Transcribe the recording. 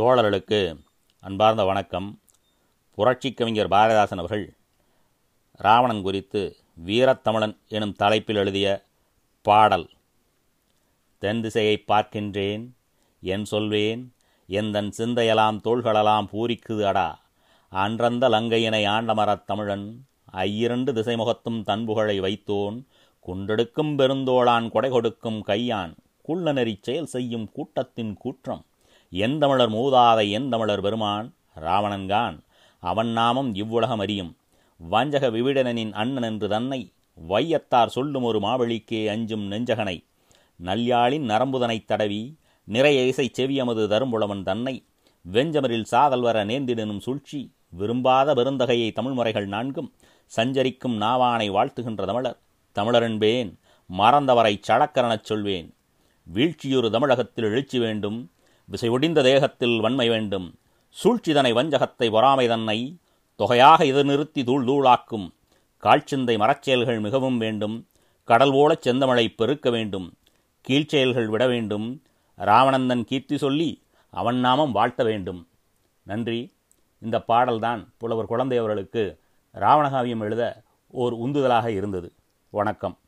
தோழர்களுக்கு அன்பார்ந்த வணக்கம். புரட்சி கவிஞர் பாரதிதாசன் அவர்கள் ராவணன் குறித்து வீரத்தமிழன் எனும் தலைப்பில் எழுதிய பாடல் தென் திசையை பார்க்கின்றேன் என் சொல்வேன் எந்தன் சிந்தையெல்லாம் தோள்களெல்லாம் பூரிக்குது அடா. அன்றந்த லங்கையினை ஆண்டமரத் தமிழன் ஐயிரண்டு திசைமுகத்தும் தன்புகழை வைத்தோன் குண்டெடுக்கும் பெருந்தோளான் கொடை கொடுக்கும் கையான் குள்ளநெறிச் செயல் செய்யும் கூட்டத்தின் கூற்றம். எந்தமிழர் மூதாதை எந்தமிழர் பெருமான் ராவணன்கான் அவன் நாமம் இவ்வுலகம் அறியும். வஞ்சக விவிடனனின் அண்ணன் என்று தன்னை வையத்தார் சொல்லும் ஒரு மாவழிக்கே அஞ்சும் நெஞ்சகனை. நல்யாளின் நரம்புதனைத் தடவி நிறைய இசை செவியமது தரும்புலவன் தன்னை. வெஞ்சமரில் சாதல் வர நேர்ந்திடனும் சூழ்ச்சி விரும்பாத பெருந்தகையை தமிழ்முறைகள் நான்கும் சஞ்சரிக்கும் நாவானை வாழ்த்துகின்ற தமிழர். தமிழரென்பேன் மறந்தவரைச் சடக்கரணச் சொல்வேன். வீழ்ச்சியொரு தமிழகத்தில் எழுச்சி வேண்டும் விசை ஒடிந்த தேகத்தில் வன்மை வேண்டும். சூழ்ச்சிதனை வஞ்சகத்தை பொறாமை தன்னை தொகையாக இது நிறுத்தி தூள் தூளாக்கும். காழ்ச்சிந்தை மரச்செயல்கள் மிகவும் வேண்டும். கடல் போலச் செந்தமழை பெருக்க வேண்டும். கீழ்ச்செயல்கள் விட வேண்டும். ராவணந்தன் கீர்த்தி சொல்லி அவன் நாமம் வாழ்த்த வேண்டும். நன்றி. இந்த பாடல்தான் புலவர் குழந்தை அவர்களுக்கு ராவணகாவியம் எழுத ஓர் உந்துதலாக இருந்தது. வணக்கம்.